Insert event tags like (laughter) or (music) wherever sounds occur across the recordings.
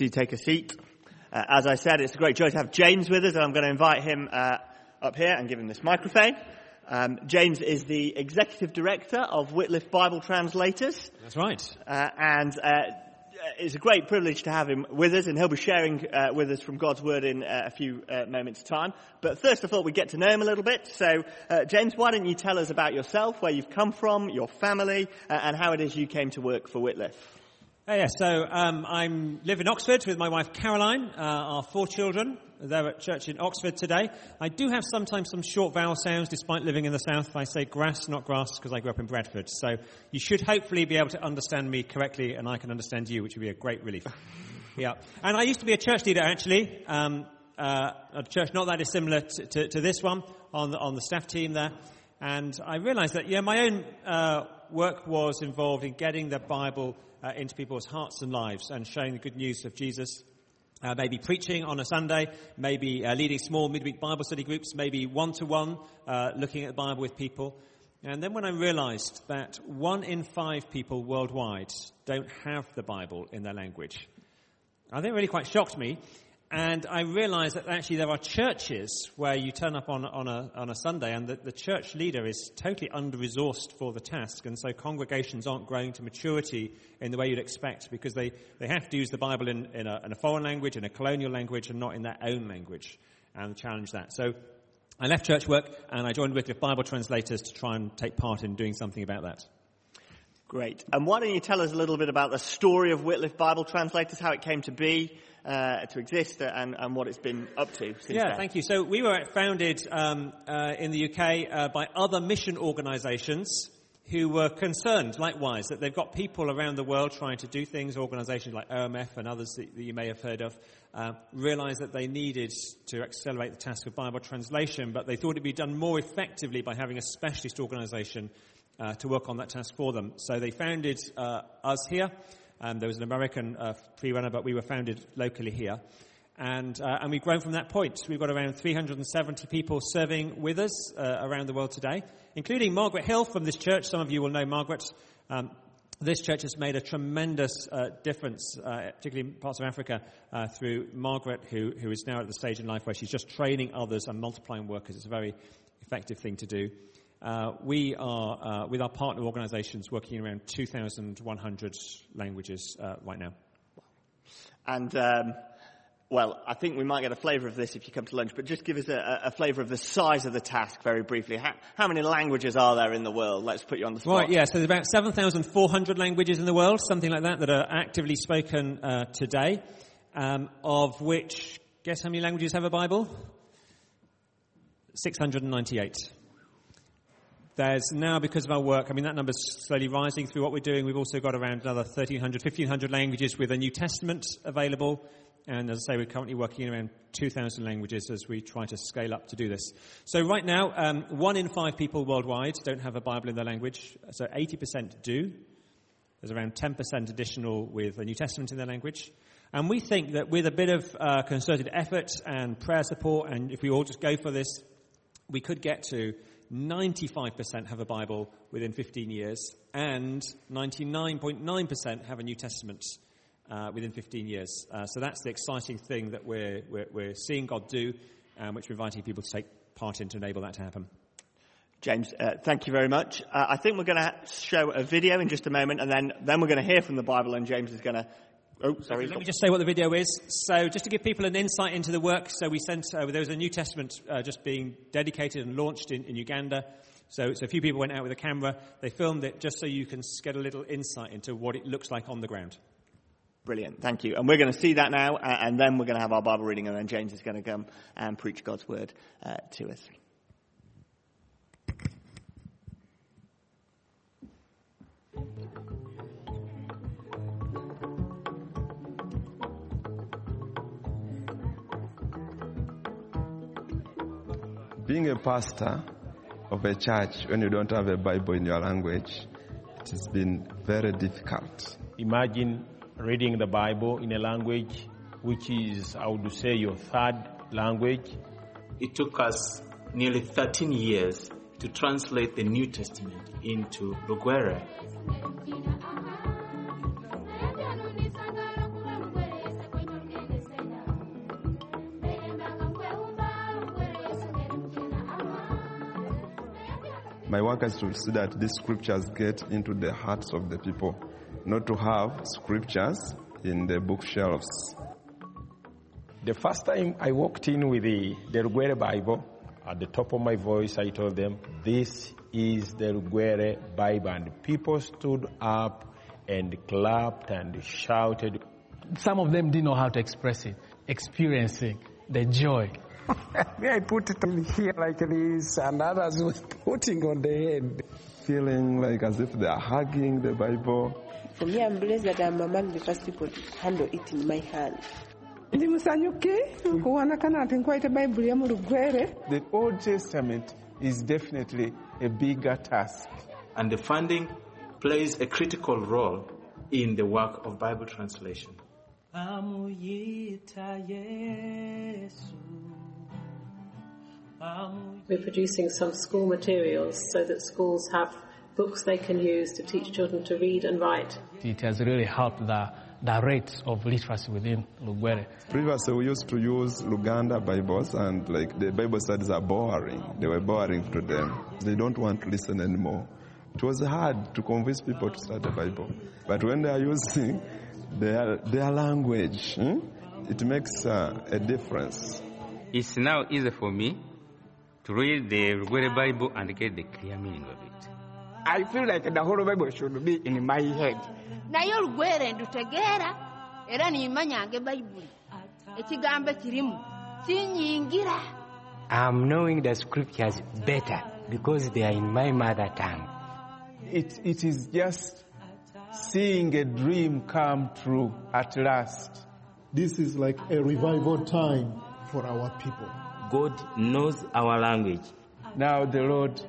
do take a seat. Uh, as I said, it's a great joy to have James with us, and I'm going to invite him uh, up here and give him this microphone. Um, James is the executive director of Wycliffe Bible Translators. That's right. Uh, and uh, it's a great privilege to have him with us, and he'll be sharing uh, with us from God's Word in uh, a few uh, moments' time. But first, I thought we'd get to know him a little bit. So, uh, James, why don't you tell us about yourself, where you've come from, your family, and how it is you came to work for Wycliffe? Oh, yeah, so um, I live in Oxford with my wife Caroline, uh, our four children. They're at church in Oxford today. I do have sometimes some short vowel sounds despite living in the south. I say grass, not grass, because I grew up in Bradford. So you should hopefully be able to understand me correctly and I can understand you, which would be a great relief. (laughs) yeah. And I used to be a church leader actually, um, uh, a church not that dissimilar to, to, to, this one on the, on the staff team there. And I realized that, yeah, my own uh, work was involved in getting the Bible uh, into people's hearts and lives and sharing the good news of Jesus. Uh, maybe preaching on a Sunday, maybe uh, leading small midweek Bible study groups, maybe one to one, looking at the Bible with people. And then when I realized that one in five people worldwide don't have the Bible in their language, I think it really quite shocked me. And I realized that actually there are churches where you turn up on, on, a, on a Sunday and the, the church leader is totally under resourced for the task. And so congregations aren't growing to maturity in the way you'd expect because they, they have to use the Bible in, in, a, in a foreign language, in a colonial language, and not in their own language and challenge that. So I left church work and I joined Wycliffe Bible translators to try and take part in doing something about that. Great. And why don't you tell us a little bit about the story of Wycliffe Bible translators, how it came to be, uh, to exist and, and, what it's been up to since Yeah, then. thank you. So we were founded um, uh, in the UK uh, by other mission organisations who were concerned, likewise, that they've got people around the world trying to do things, organisations like OMF and others that, that you may have heard of, uh, realised that they needed to accelerate the task of Bible translation, but they thought it'd be done more effectively by having a specialist organisation uh, to work on that task for them. So they founded uh, us here. Um, there was an American uh, pre-runner, but we were founded locally here. And, uh, and we've grown from that point. We've got around 370 people serving with us uh, around the world today, including Margaret Hill from this church. Some of you will know Margaret. Um, this church has made a tremendous uh, difference, uh, particularly in parts of Africa, uh, through Margaret, who, who is now at the stage in life where she's just training others and multiplying workers. It's a very effective thing to do. Uh, we are, uh, with our partner organizations, working in around 2,100 languages uh, right now. And, um, well, I think we might get a flavour of this if you come to lunch, but just give us a, a flavour of the size of the task very briefly. How, how, many languages are there in the world? Let's put you on the spot. Right, yeah, so there's about 7,400 languages in the world, something like that, that are actively spoken uh, today, um, of which, guess how many languages have a Bible? 698. There's now, because of our work, I mean, that number's slowly rising through what we're doing. We've also got around another 1,300, 1,500 languages with a New Testament available. And as I say, we're currently working in around 2,000 languages as we try to scale up to do this. So right now, um, one in five people worldwide don't have a Bible in their language. So 80% do. There's around 10% additional with a New Testament in their language. And we think that with a bit of uh, concerted effort and prayer support, and if we all just go for this, we could get to 95% have a Bible within 15 years, and 99.9% have a New Testament uh, within 15 years. Uh, so that's the exciting thing that we're, we're, we're seeing God do, um, which we're inviting people to take part in to enable that to happen. James, uh, thank you very much. Uh, I think we're going to show a video in just a moment, and then, then we're going to hear from the Bible, and James is going to Oh, sorry. Let me just say what the video is. So, just to give people an insight into the work, so we sent, uh, there was a New Testament uh, just being dedicated and launched in, in Uganda. So, so, a few people went out with a camera. They filmed it just so you can get a little insight into what it looks like on the ground. Brilliant. Thank you. And we're going to see that now, and then we're going to have our Bible reading, and then James is going to come and preach God's word uh, to us. Being a pastor of a church when you don't have a Bible in your language, it has been very difficult. Imagine reading the Bible in a language which is, I would say, your third language. It took us nearly 13 years to translate the New Testament into My work is to see that these scriptures get into the hearts of the people, not to have scriptures in the bookshelves. The first time I walked in with the, the Rugwere Bible, at the top of my voice, I told them, This is the Rugwere Bible. And people stood up and clapped and shouted. Some of them didn't know how to express it, experiencing the joy. (laughs) I put it in here like this, and others were (laughs) putting on the head. Feeling like as if they are hugging the Bible. For me, I'm blessed that I'm among the first people to handle it in my hand. ndi musanyuke hmm. kuonekana ati nkwaite baibulo ya mulugwere The Old Testament is definitely a bigger task. And the funding plays a critical role in the work of Bible translation. We're producing some school materials so that schools have books they can use to teach children to read and write. It has really helped the, the rates of literacy within Lugwere. Previously, we used to use Luganda Bibles, and like the Bible studies are boring. They were boring to them. They don't want to listen anymore. It was hard to convince people to start the Bible. But when they are using their, their language, hmm, it makes uh, a difference. It's now easy for me to read the Rugwere Bible and get the clear meaning of it. I feel like the whole Bible should be in my head. naye olugwere ndutegeera era nimanyange bayibuli ekigambo ekirimu kinyingira I'm knowing the scriptures better because they are in my mother tongue. It, it is just seeing a dream come true at last. This is like a revival time for our people. God knows our language. Now the Lord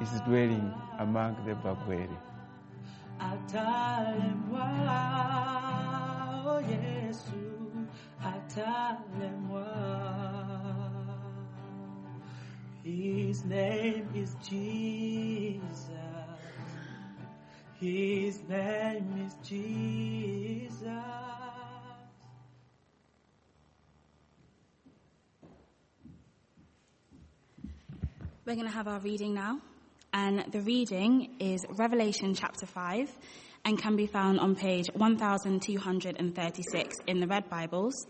is dwelling among the Bagwere. atalemwa yesu atalemwa his name is jesus his name is jesus We're going to have our reading now. And the reading is Revelation chapter 5 and can be found on page 1236 in the Red Bibles.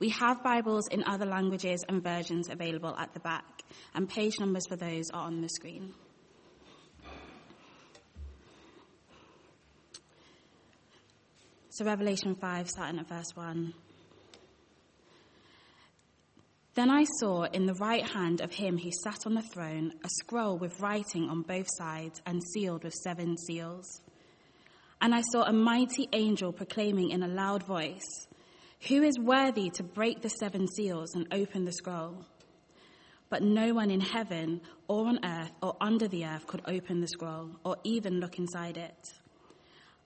We have Bibles in other languages and versions available at the back, and page numbers for those are on the screen. So, Revelation 5, starting at verse 1. Then I saw in the right hand of him who sat on the throne a scroll with writing on both sides and sealed with seven seals. And I saw a mighty angel proclaiming in a loud voice, Who is worthy to break the seven seals and open the scroll? But no one in heaven or on earth or under the earth could open the scroll or even look inside it.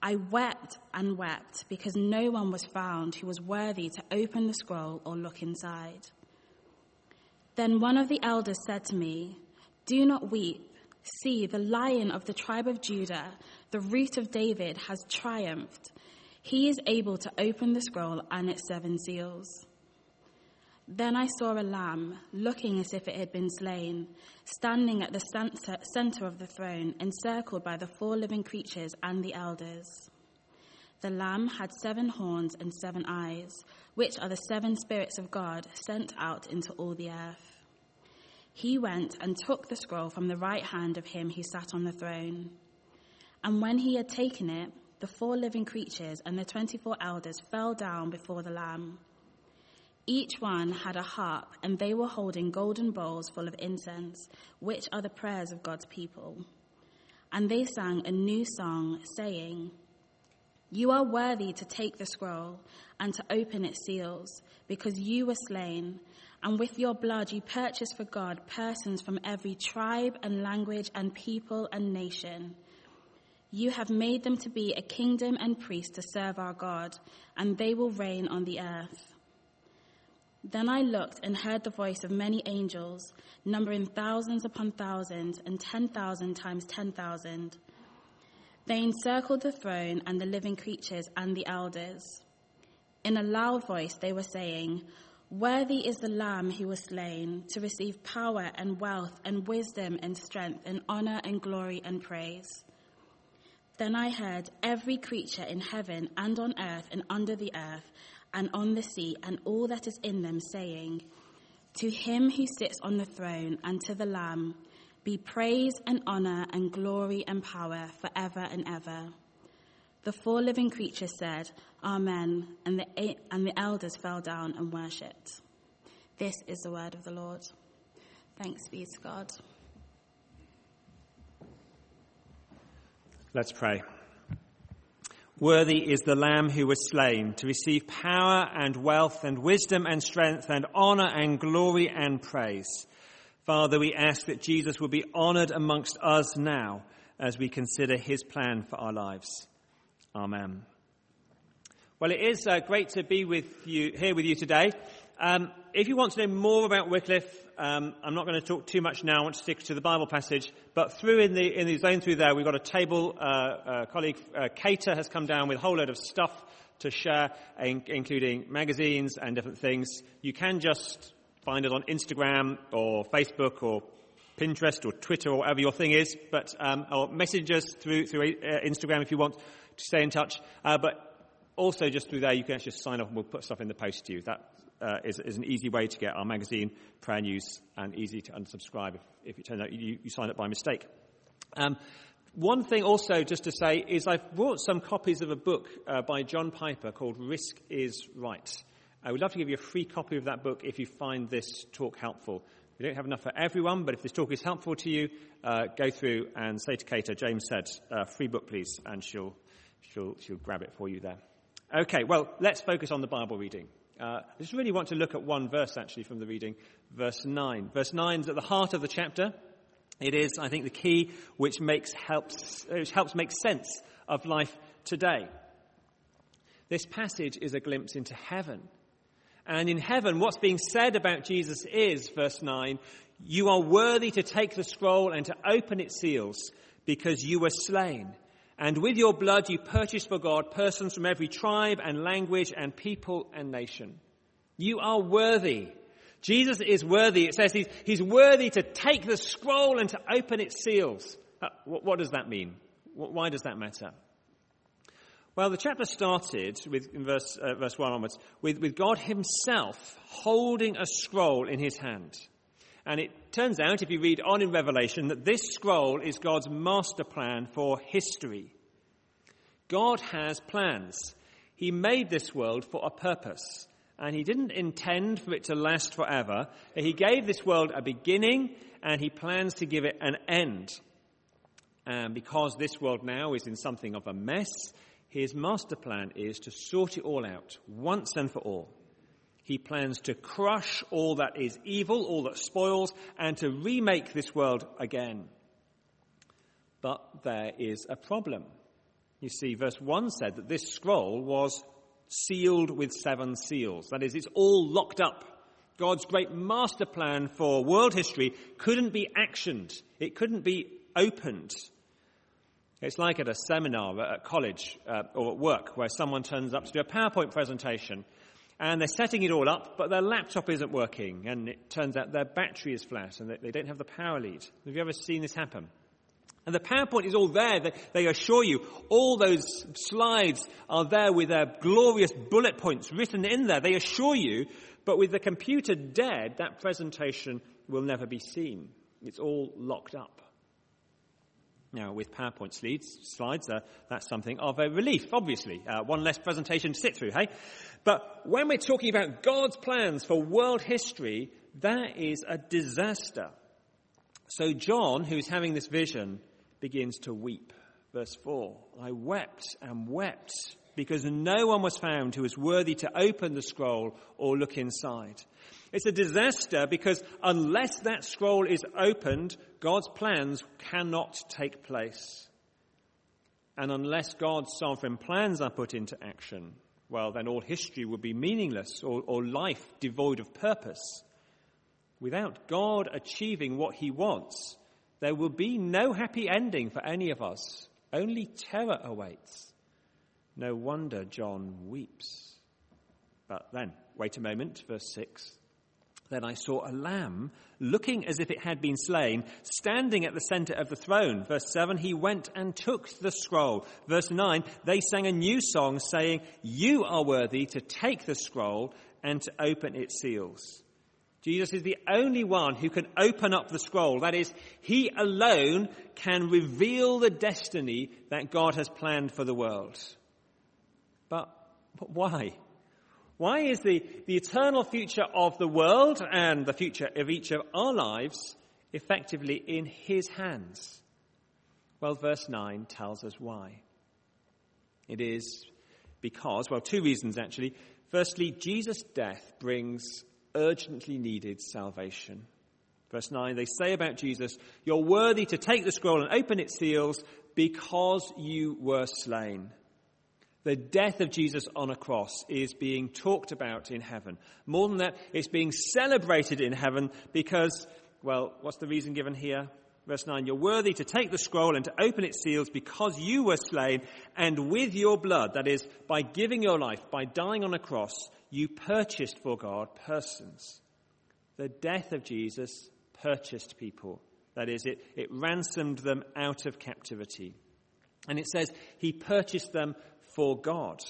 I wept and wept because no one was found who was worthy to open the scroll or look inside. Then one of the elders said to me, Do not weep. See, the lion of the tribe of Judah, the root of David, has triumphed. He is able to open the scroll and its seven seals. Then I saw a lamb, looking as if it had been slain, standing at the center, of the throne, encircled by the four living creatures and the elders. The lamb had seven horns and seven eyes, which are the seven spirits of God sent out into all the earth. He went and took the scroll from the right hand of him who sat on the throne. And when he had taken it, the four living creatures and the twenty four elders fell down before the Lamb. Each one had a harp, and they were holding golden bowls full of incense, which are the prayers of God's people. And they sang a new song, saying, You are worthy to take the scroll and to open its seals, because you were slain, and with your blood you purchased for God persons from every tribe and language and people and nation. You have made them to be a kingdom and priests to serve our God, and they will reign on the earth. Then I looked and heard the voice of many angels, numbering thousands upon thousands and ten thousand times ten thousand. They encircled the throne and the living creatures and the elders. In a loud voice they were saying, Worthy is the Lamb who was slain to receive power and wealth and wisdom and strength and honor and glory and praise. Then I heard every creature in heaven and on earth and under the earth and on the sea and all that is in them saying, To him who sits on the throne and to the Lamb be praise and honor and glory and power forever and ever. The four living creatures said, Amen, and the, and the elders fell down and worshipped. This is the word of the Lord. Thanks be to God. Let's pray. Worthy is the Lamb who was slain to receive power and wealth and wisdom and strength and honor and glory and praise. Father, we ask that Jesus will be honored amongst us now as we consider his plan for our lives. Amen. Well, it is uh, great to be with you here with you today. Um, if you want to know more about Wycliffe, um, I'm not going to talk too much now. I want to stick to the Bible passage. But through in the in the zone through there, we've got a table. Uh, uh, colleague uh, Cater has come down with a whole load of stuff to share, in, including magazines and different things. You can just find us on Instagram or Facebook or Pinterest or Twitter or whatever your thing is, but um, or message us through through uh, Instagram if you want to stay in touch. Uh, but also just through there, you can actually sign up and we'll put stuff in the post to you. That uh, is, is, an easy way to get our magazine, prayer news, and easy to unsubscribe if, if it turns out you, you signed up by mistake. Um, one thing also just to say is I've brought some copies of a book uh, by John Piper called Risk is Right. I would love to give you a free copy of that book if you find this talk helpful. We don't have enough for everyone, but if this talk is helpful to you, uh, go through and say to Cater, James said, uh, free book please, and she'll, she'll, she'll grab it for you there. Okay, well, let's focus on the Bible reading. Uh, I just really want to look at one verse actually from the reading, verse 9. Verse 9 is at the heart of the chapter. It is, I think, the key which makes helps, which helps make sense of life today. This passage is a glimpse into heaven. And in heaven, what's being said about Jesus is, verse 9, you are worthy to take the scroll and to open its seals because you were slain and with your blood you purchased for God persons from every tribe and language and people and nation. You are worthy. Jesus is worthy. It says he's, he's worthy to take the scroll and to open its seals. Uh, what, what, does that mean? Why does that matter? Well, the chapter started with, in verse, uh, verse 1 onwards, with, with God himself holding a scroll in his hand. And it turns out, if you read on in Revelation, that this scroll is God's master plan for history. God has plans. He made this world for a purpose, and He didn't intend for it to last forever. He gave this world a beginning, and He plans to give it an end. And because this world now is in something of a mess, His master plan is to sort it all out once and for all. He plans to crush all that is evil, all that spoils, and to remake this world again. But there is a problem. You see, verse 1 said that this scroll was sealed with seven seals. That is, it's all locked up. God's great master plan for world history couldn't be actioned. It couldn't be opened. It's like at a seminar at college uh, or at work where someone turns up to do a PowerPoint presentation and they're setting it all up, but their laptop isn't working, and it turns out their battery is flat, and they don't have the power lead. Have you ever seen this happen? And the PowerPoint is all there. They, they, assure you all those slides are there with their glorious bullet points written in there. They assure you, but with the computer dead, that presentation will never be seen. It's all locked up. Now, with PowerPoint slides, slides uh, that's something of a relief, obviously. Uh, one less presentation to sit through, hey? But when we're talking about God's plans for world history, that is a disaster. So John, who's having this vision, begins to weep. Verse 4 I wept and wept because no one was found who was worthy to open the scroll or look inside. It's a disaster because unless that scroll is opened, God's plans cannot take place. And unless God's sovereign plans are put into action, well, then all history would be meaningless or, or life devoid of purpose. Without God achieving what he wants, there will be no happy ending for any of us. Only terror awaits. No wonder John weeps. But then, wait a moment, verse 6. Then I saw a lamb looking as if it had been slain, standing at the center of the throne. Verse 7, he went and took the scroll. Verse 9, they sang a new song saying, You are worthy to take the scroll and to open its seals. Jesus is the only one who can open up the scroll. That is, he alone can reveal the destiny that God has planned for the world. But, but why? Why is the, the eternal future of the world and the future of each of our lives effectively in his hands? Well, verse 9 tells us why. It is because, well, two reasons actually. Firstly, Jesus' death brings urgently needed salvation. Verse 9, they say about Jesus, You're worthy to take the scroll and open its seals because you were slain. The death of Jesus on a cross is being talked about in heaven. More than that, it's being celebrated in heaven because, well, what's the reason given here? Verse 9, you're worthy to take the scroll and to open its seals because you were slain, and with your blood, that is, by giving your life, by dying on a cross, you purchased for God persons. The death of Jesus purchased people. That is, it, it ransomed them out of captivity. And it says he purchased them for God.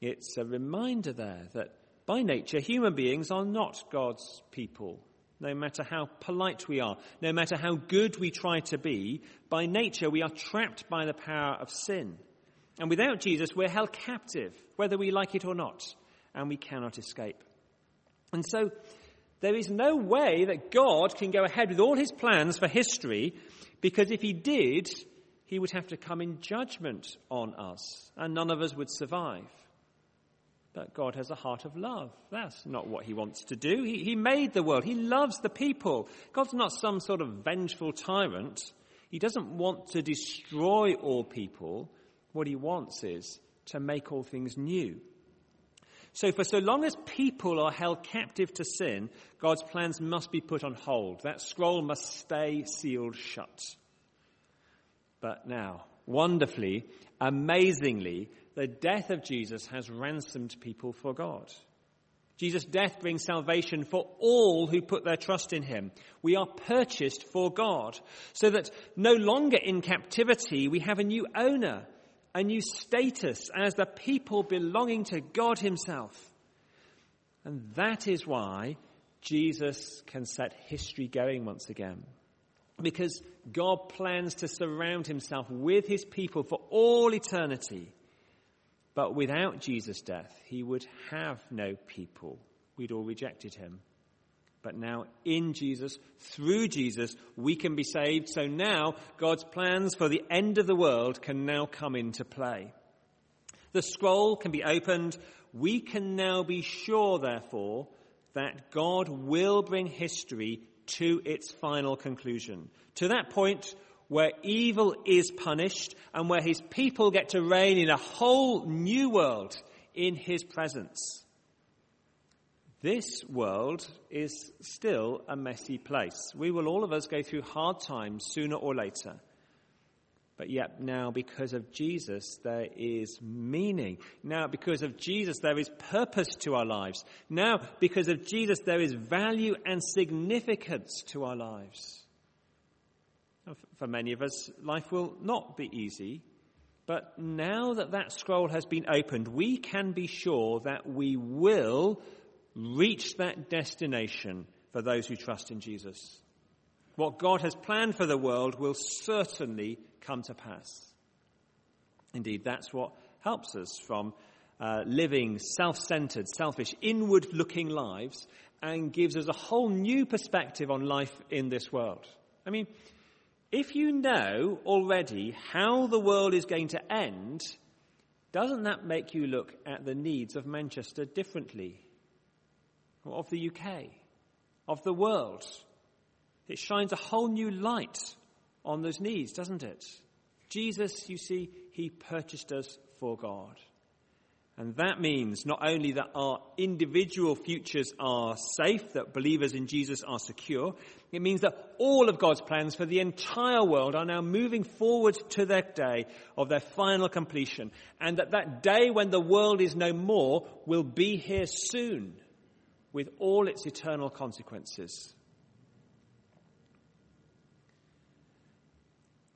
It's a reminder there that by nature, human beings are not God's people. No matter how polite we are, no matter how good we try to be, by nature we are trapped by the power of sin. And without Jesus, we're held captive, whether we like it or not, and we cannot escape. And so, there is no way that God can go ahead with all his plans for history, because if he did, he would have to come in judgment on us, and none of us would survive. But God has a heart of love. That's not what he wants to do. He, he made the world. He loves the people. God's not some sort of vengeful tyrant. He doesn't want to destroy all people. What he wants is to make all things new. So for so long as people are held captive to sin, God's plans must be put on hold. That scroll must stay sealed shut. But now, wonderfully, amazingly, the death of Jesus has ransomed people for God. Jesus' death brings salvation for all who put their trust in him. We are purchased for God, so that no longer in captivity, we have a new owner, a new status as the people belonging to God himself. And that is why Jesus can set history going once again because God plans to surround himself with his people for all eternity. But without Jesus' death, he would have no people. We'd all rejected him. But now, in Jesus, through Jesus, we can be saved. So now, God's plans for the end of the world can now come into play. The scroll can be opened. We can now be sure, therefore, that God will bring history to its final conclusion. To that point where evil is punished and where his people get to reign in a whole new world in his presence. This world is still a messy place. We will all of us go through hard times sooner or later. But yet now, because of Jesus, there is meaning. Now, because of Jesus, there is purpose to our lives. Now, because of Jesus, there is value and significance to our lives. For many of us, life will not be easy. But now that that scroll has been opened, we can be sure that we will reach that destination for those who trust in Jesus. What God has planned for the world will certainly come to pass. Indeed, that's what helps us from uh, living self centered, selfish, inward looking lives and gives us a whole new perspective on life in this world. I mean, if you know already how the world is going to end, doesn't that make you look at the needs of Manchester differently? Of the UK? Of the world? It shines a whole new light on those knees, doesn't it? Jesus, you see, he purchased us for God. And that means not only that our individual futures are safe, that believers in Jesus are secure, it means that all of God's plans for the entire world are now moving forward to that day of their final completion. And that that day when the world is no more will be here soon with all its eternal consequences.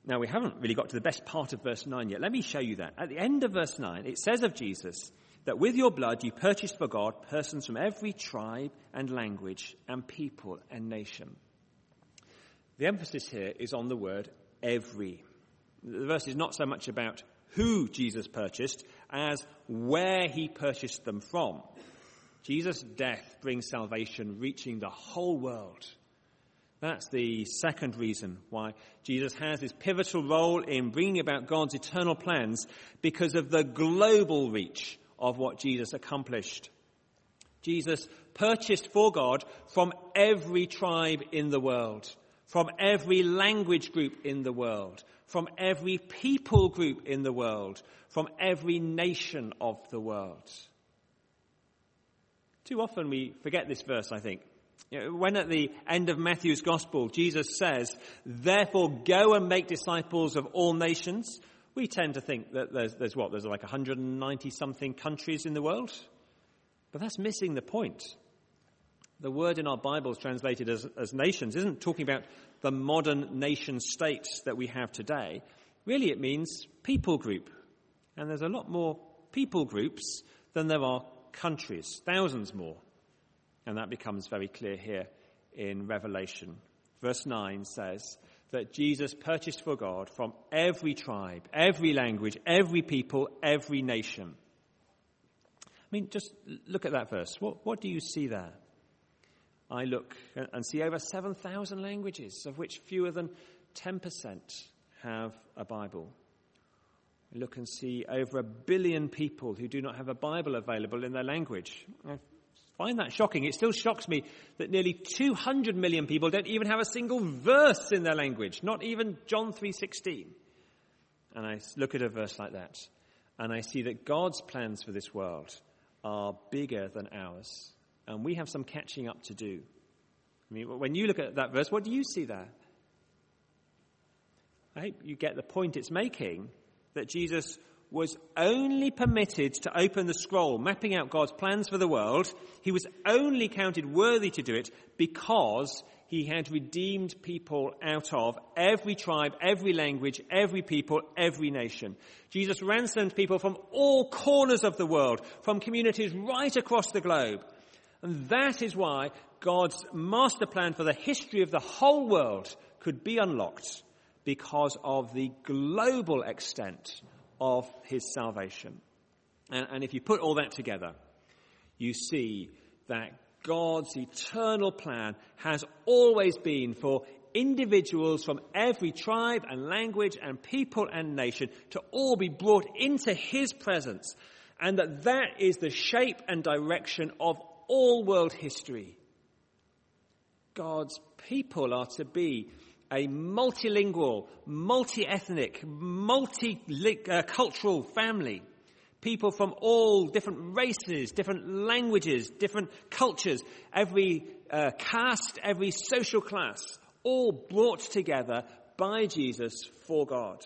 Now, we haven't really got to the best part of verse 9 yet. Let me show you that. At the end of verse 9, it says of Jesus that with your blood you purchased for God persons from every tribe and language and people and nation. The emphasis here is on the word every. The verse is not so much about who Jesus purchased as where he purchased them from. Jesus' death brings salvation reaching the whole world. That's the second reason why Jesus has this pivotal role in bringing about God's eternal plans because of the global reach of what Jesus accomplished. Jesus purchased for God from every tribe in the world, from every language group in the world, from every people group in the world, from every nation of the world. Too often we forget this verse, I think. When at the end of Matthew's gospel, Jesus says, therefore go and make disciples of all nations, we tend to think that there's, there's what, there's like 190 something countries in the world. But that's missing the point. The word in our Bibles translated as, as nations isn't talking about the modern nation states that we have today. Really, it means people group. And there's a lot more people groups than there are countries, thousands more. And that becomes very clear here in Revelation. Verse 9 says that Jesus purchased for God from every tribe, every language, every people, every nation. I mean, just look at that verse. What, what do you see there? I look and see over 7,000 languages, of which fewer than 10% have a Bible. I look and see over a billion people who do not have a Bible available in their language. Find that shocking. It still shocks me that nearly 200 million people don't even have a single verse in their language, not even John 3:16. And I look at a verse like that and I see that God's plans for this world are bigger than ours, and we have some catching up to do. I mean, when you look at that verse, what do you see there? I hope you get the point it's making that Jesus was only permitted to open the scroll mapping out God's plans for the world. He was only counted worthy to do it because he had redeemed people out of every tribe, every language, every people, every nation. Jesus ransomed people from all corners of the world, from communities right across the globe. And that is why God's master plan for the history of the whole world could be unlocked because of the global extent of his salvation. And, and if you put all that together, you see that God's eternal plan has always been for individuals from every tribe and language and people and nation to all be brought into his presence and that that is the shape and direction of all world history. God's people are to be a multilingual, multi-ethnic, multicultural family. People from all different races, different languages, different cultures, every uh, caste, every social class, all brought together by Jesus for God.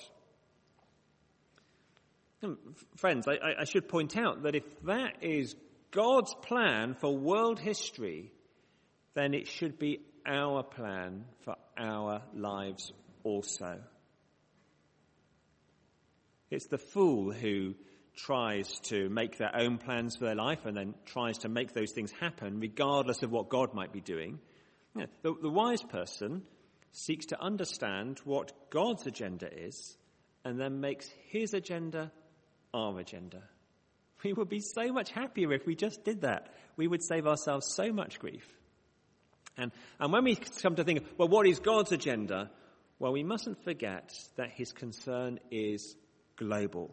And friends, I, I should point out that if that is God's plan for world history, then it should be our plan for our lives also. It's the fool who tries to make their own plans for their life and then tries to make those things happen regardless of what God might be doing. the, the wise person seeks to understand what God's agenda is and then makes his agenda our agenda. We would be so much happier if we just did that. We would save ourselves so much grief. And, and when we come to think, well, what is God's agenda? Well, we mustn't forget that his concern is global.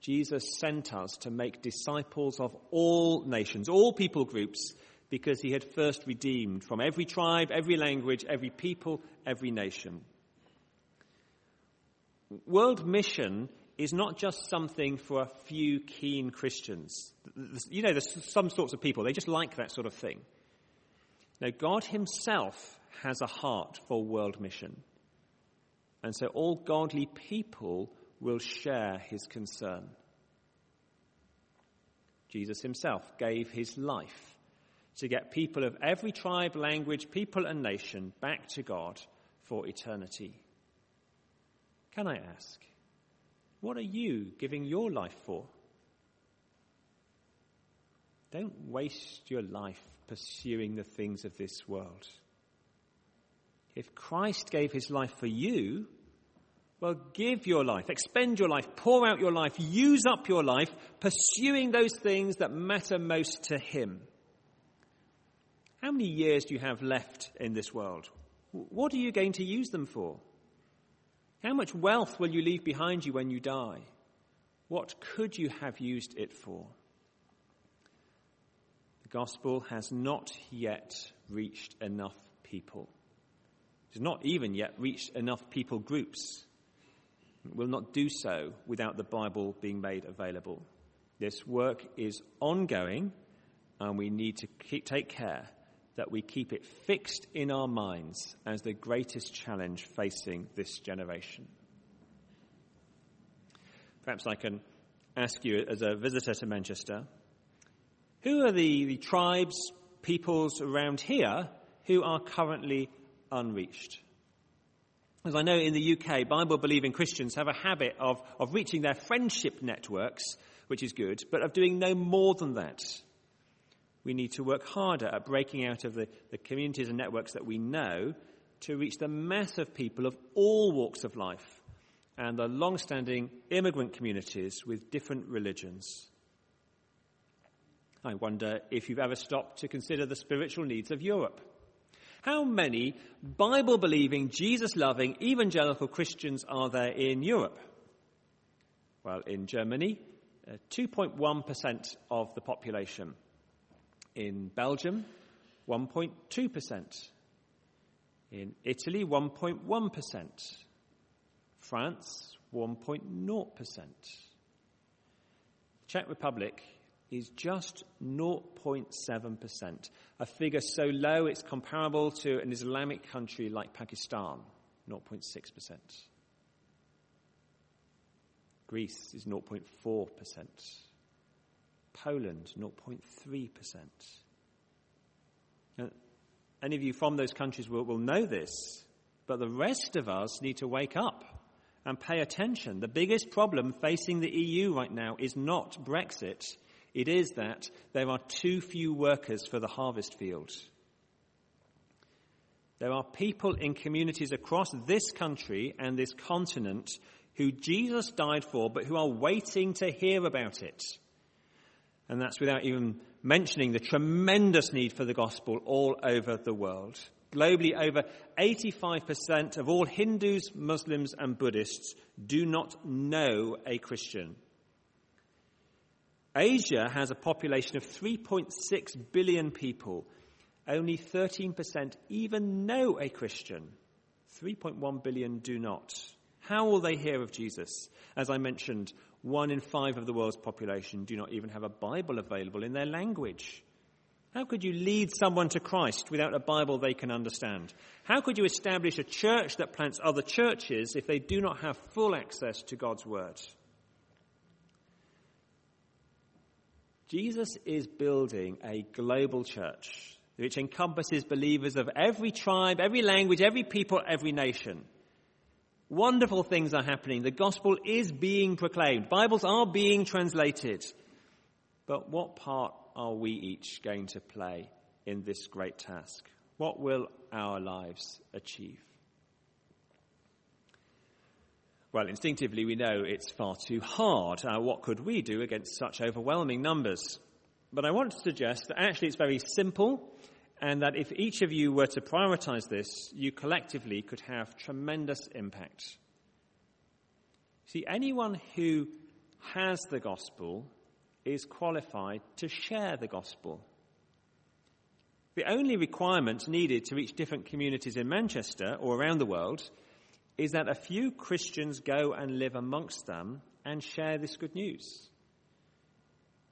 Jesus sent us to make disciples of all nations, all people groups, because he had first redeemed from every tribe, every language, every people, every nation. World mission is not just something for a few keen Christians. You know, there's some sorts of people, they just like that sort of thing. No, God Himself has a heart for world mission. And so all godly people will share His concern. Jesus Himself gave His life to get people of every tribe, language, people, and nation back to God for eternity. Can I ask, what are you giving your life for? Don't waste your life pursuing the things of this world. If Christ gave his life for you, well, give your life, expend your life, pour out your life, use up your life, pursuing those things that matter most to him. How many years do you have left in this world? What are you going to use them for? How much wealth will you leave behind you when you die? What could you have used it for? Gospel has not yet reached enough people. It has not even yet reached enough people groups. It will not do so without the Bible being made available. This work is ongoing, and we need to keep, take care that we keep it fixed in our minds as the greatest challenge facing this generation. Perhaps I can ask you, as a visitor to Manchester, who are the, the tribes, peoples around here who are currently unreached? As I know in the UK, Bible believing Christians have a habit of, of reaching their friendship networks, which is good, but of doing no more than that we need to work harder at breaking out of the, the communities and networks that we know to reach the mass of people of all walks of life and the long standing immigrant communities with different religions. I wonder if you've ever stopped to consider the spiritual needs of Europe. How many Bible believing, Jesus loving evangelical Christians are there in Europe? Well, in Germany, uh, 2.1% of the population. In Belgium, 1.2%. In Italy, 1.1%. France, 1.0%. Czech Republic is just 0.7%, a figure so low it's comparable to an Islamic country like Pakistan, 0.6%. Greece is 0.4%. Poland, 0.3%. Now, any of you from those countries will, will know this, but the rest of us need to wake up and pay attention. The biggest problem facing the EU right now is not Brexit. It is that there are too few workers for the harvest field. There are people in communities across this country and this continent who Jesus died for, but who are waiting to hear about it. And that's without even mentioning the tremendous need for the gospel all over the world. Globally, over 85% of all Hindus, Muslims, and Buddhists do not know a Christian. Asia has a population of 3.6 billion people. Only 13% even know a Christian. 3.1 billion do not. How will they hear of Jesus? As I mentioned, one in five of the world's population do not even have a Bible available in their language. How could you lead someone to Christ without a Bible they can understand? How could you establish a church that plants other churches if they do not have full access to God's Word? Jesus is building a global church which encompasses believers of every tribe, every language, every people, every nation. Wonderful things are happening. The gospel is being proclaimed. Bibles are being translated. But what part are we each going to play in this great task? What will our lives achieve? Well, instinctively, we know it's far too hard. Uh, what could we do against such overwhelming numbers? But I want to suggest that actually it's very simple and that if each of you were to prioritize this, you collectively could have tremendous impact. See, anyone who has the gospel is qualified to share the gospel. The only requirement needed to reach different communities in Manchester or around the world is that a few Christians go and live amongst them and share this good news.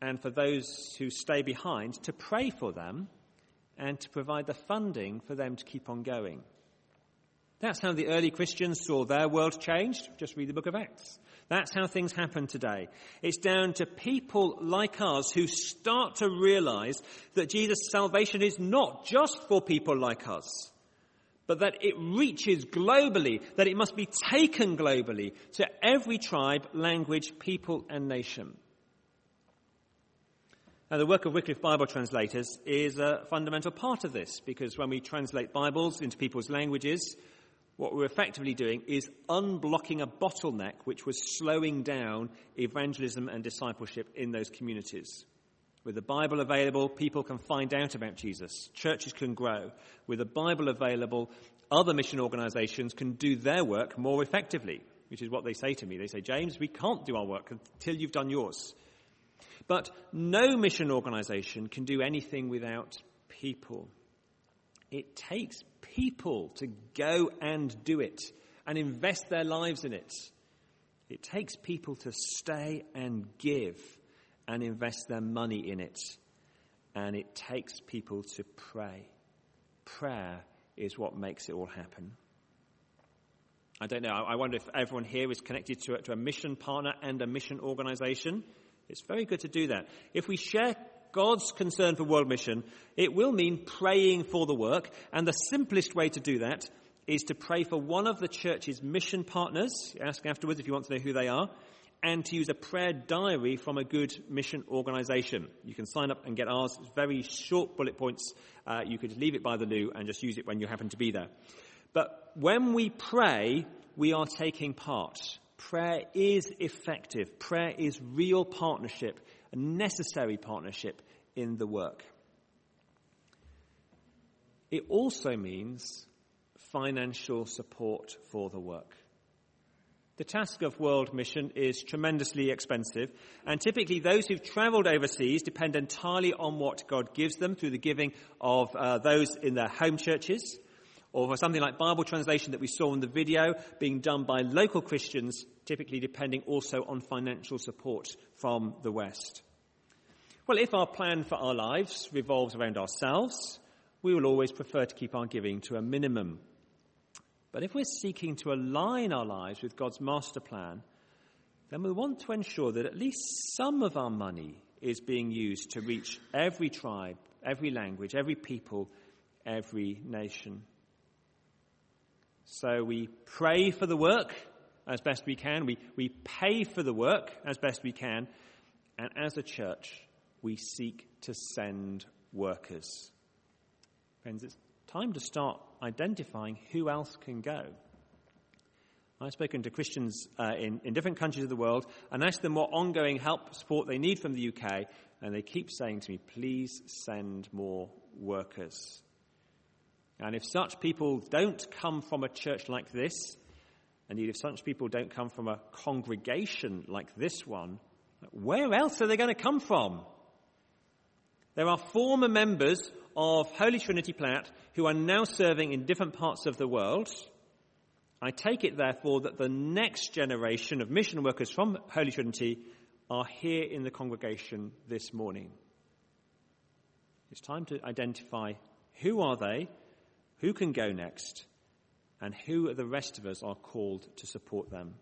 And for those who stay behind, to pray for them and to provide the funding for them to keep on going. That's how the early Christians saw their world changed. Just read the book of Acts. That's how things happen today. It's down to people like us who start to realize that Jesus' salvation is not just for people like us, but that it reaches globally, that it must be taken globally to every tribe, language, people, and nation. Now, the work of Wycliffe Bible translators is a fundamental part of this because when we translate Bibles into people's languages, what we're effectively doing is unblocking a bottleneck which was slowing down evangelism and discipleship in those communities. With the Bible available, people can find out about Jesus. Churches can grow. With the Bible available, other mission organizations can do their work more effectively, which is what they say to me. They say, James, we can't do our work until you've done yours. But no mission organization can do anything without people. It takes people to go and do it and invest their lives in it. It takes people to stay and give and invest their money in it. And it takes people to pray. Prayer is what makes it all happen. I don't know. I wonder if everyone here is connected to a, to a mission partner and a mission organization. It's very good to do that. If we share God's concern for world mission, it will mean praying for the work. And the simplest way to do that is to pray for one of the church's mission partners. Ask afterwards if you want to know who they are. And to use a prayer diary from a good mission organization. You can sign up and get ours. It's very short bullet points. Uh, you could leave it by the loo and just use it when you happen to be there. But when we pray, we are taking part. Prayer is effective. Prayer is real partnership a necessary partnership in the work. It also means financial support for the work. The task of world mission is tremendously expensive, and typically those who've travelled overseas depend entirely on what God gives them through the giving of uh, those in their home churches, or for something like Bible translation that we saw in the video being done by local Christians, typically depending also on financial support from the West. Well, if our plan for our lives revolves around ourselves, we will always prefer to keep our giving to a minimum. But if we're seeking to align our lives with God's master plan, then we want to ensure that at least some of our money is being used to reach every tribe, every language, every people, every nation. So we pray for the work as best we can. We, we pay for the work as best we can. And as a church, we seek to send workers. Friends, it's time to start identifying who else can go. I've spoken to Christians uh, in, in different countries of the world and asked them what ongoing help support they need from the UK, and they keep saying to me, please send more workers. And if such people don't come from a church like this, and if such people don't come from a congregation like this one, where else are they going to come from? There are former members of Holy Trinity Platt who are now serving in different parts of the world. I take it, therefore, that the next generation of mission workers from Holy Trinity are here in the congregation this morning. It's time to identify who are they, who can go next, and who the rest of us are called to support them.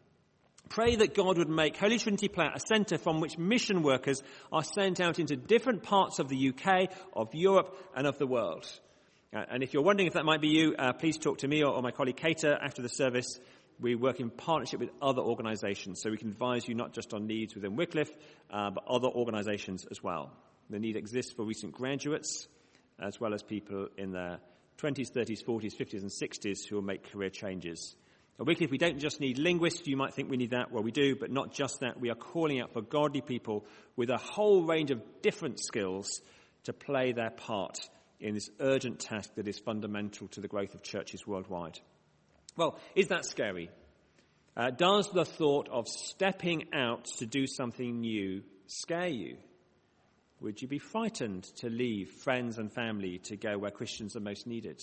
Pray that God would make Holy Trinity Platt a centre from which mission workers are sent out into different parts of the UK, of Europe, and of the world. Uh, and if you're wondering if that might be you, uh, please talk to me or, or my colleague Cater after the service. We work in partnership with other organisations, so we can advise you not just on needs within Wycliffe, uh, but other organisations as well. The need exists for recent graduates, as well as people in their 20s, 30s, 40s, 50s, and 60s who will make career changes. Wycliffe, we don't just need linguists. You might think we need that. Well, we do, but not just that. We are calling out for godly people with a whole range of different skills to play their part in this urgent task that is fundamental to the growth of churches worldwide. Well, is that scary? Uh, does the thought of stepping out to do something new scare you? Would you be frightened to leave friends and family to go where Christians are most needed?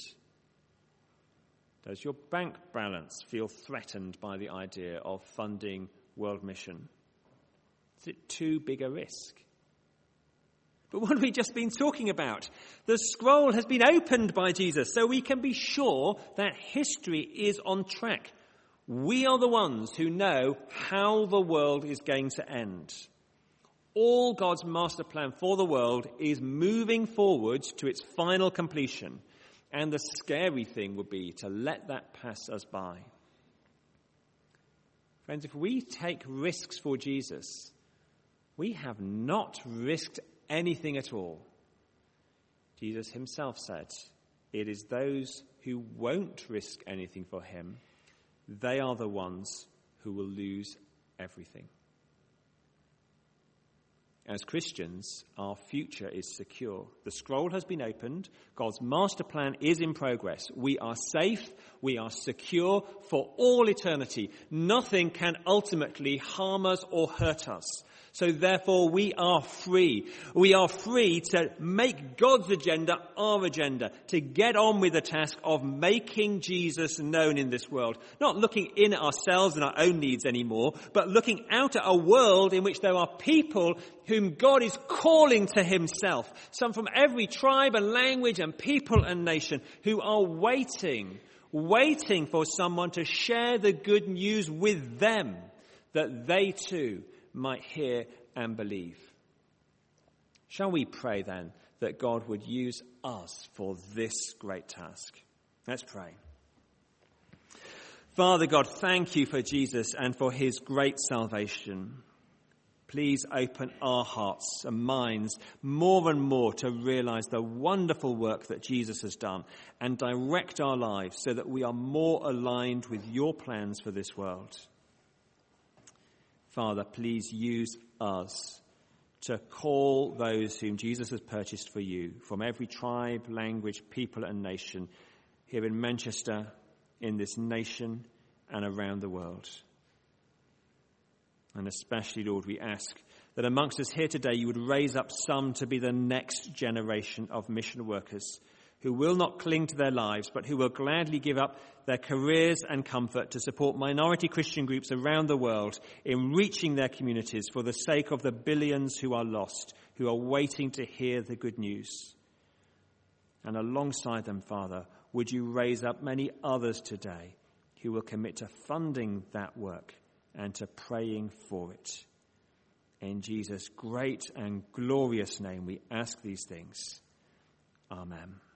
Does your bank balance feel threatened by the idea of funding world mission? Is it too big a risk? But what have we just been talking about? The scroll has been opened by Jesus, so we can be sure that history is on track. We are the ones who know how the world is going to end. All God's master plan for the world is moving forward to its final completion. And the scary thing would be to let that pass us by. Friends, if we take risks for Jesus, we have not risked anything at all. Jesus himself said, It is those who won't risk anything for him, they are the ones who will lose everything. As Christians, our future is secure. The scroll has been opened. God's master plan is in progress. We are safe. We are secure for all eternity. Nothing can ultimately harm us or hurt us. So therefore we are free. We are free to make God's agenda our agenda, to get on with the task of making Jesus known in this world. Not looking in at ourselves and our own needs anymore, but looking out at a world in which there are people whom God is calling to himself. Some from every tribe and language and people and nation who are waiting, waiting for someone to share the good news with them that they too might hear and believe. Shall we pray then that God would use us for this great task? Let's pray. Father God, thank you for Jesus and for his great salvation. Please open our hearts and minds more and more to realize the wonderful work that Jesus has done and direct our lives so that we are more aligned with your plans for this world. Father, please use us to call those whom Jesus has purchased for you from every tribe, language, people, and nation here in Manchester, in this nation, and around the world. And especially, Lord, we ask that amongst us here today you would raise up some to be the next generation of mission workers who will not cling to their lives, but who will gladly give up their careers and comfort to support minority Christian groups around the world in reaching their communities for the sake of the billions who are lost, who are waiting to hear the good news. And alongside them, Father, would you raise up many others today who will commit to funding that work and to praying for it. In Jesus' great and glorious name, we ask these things. Amen.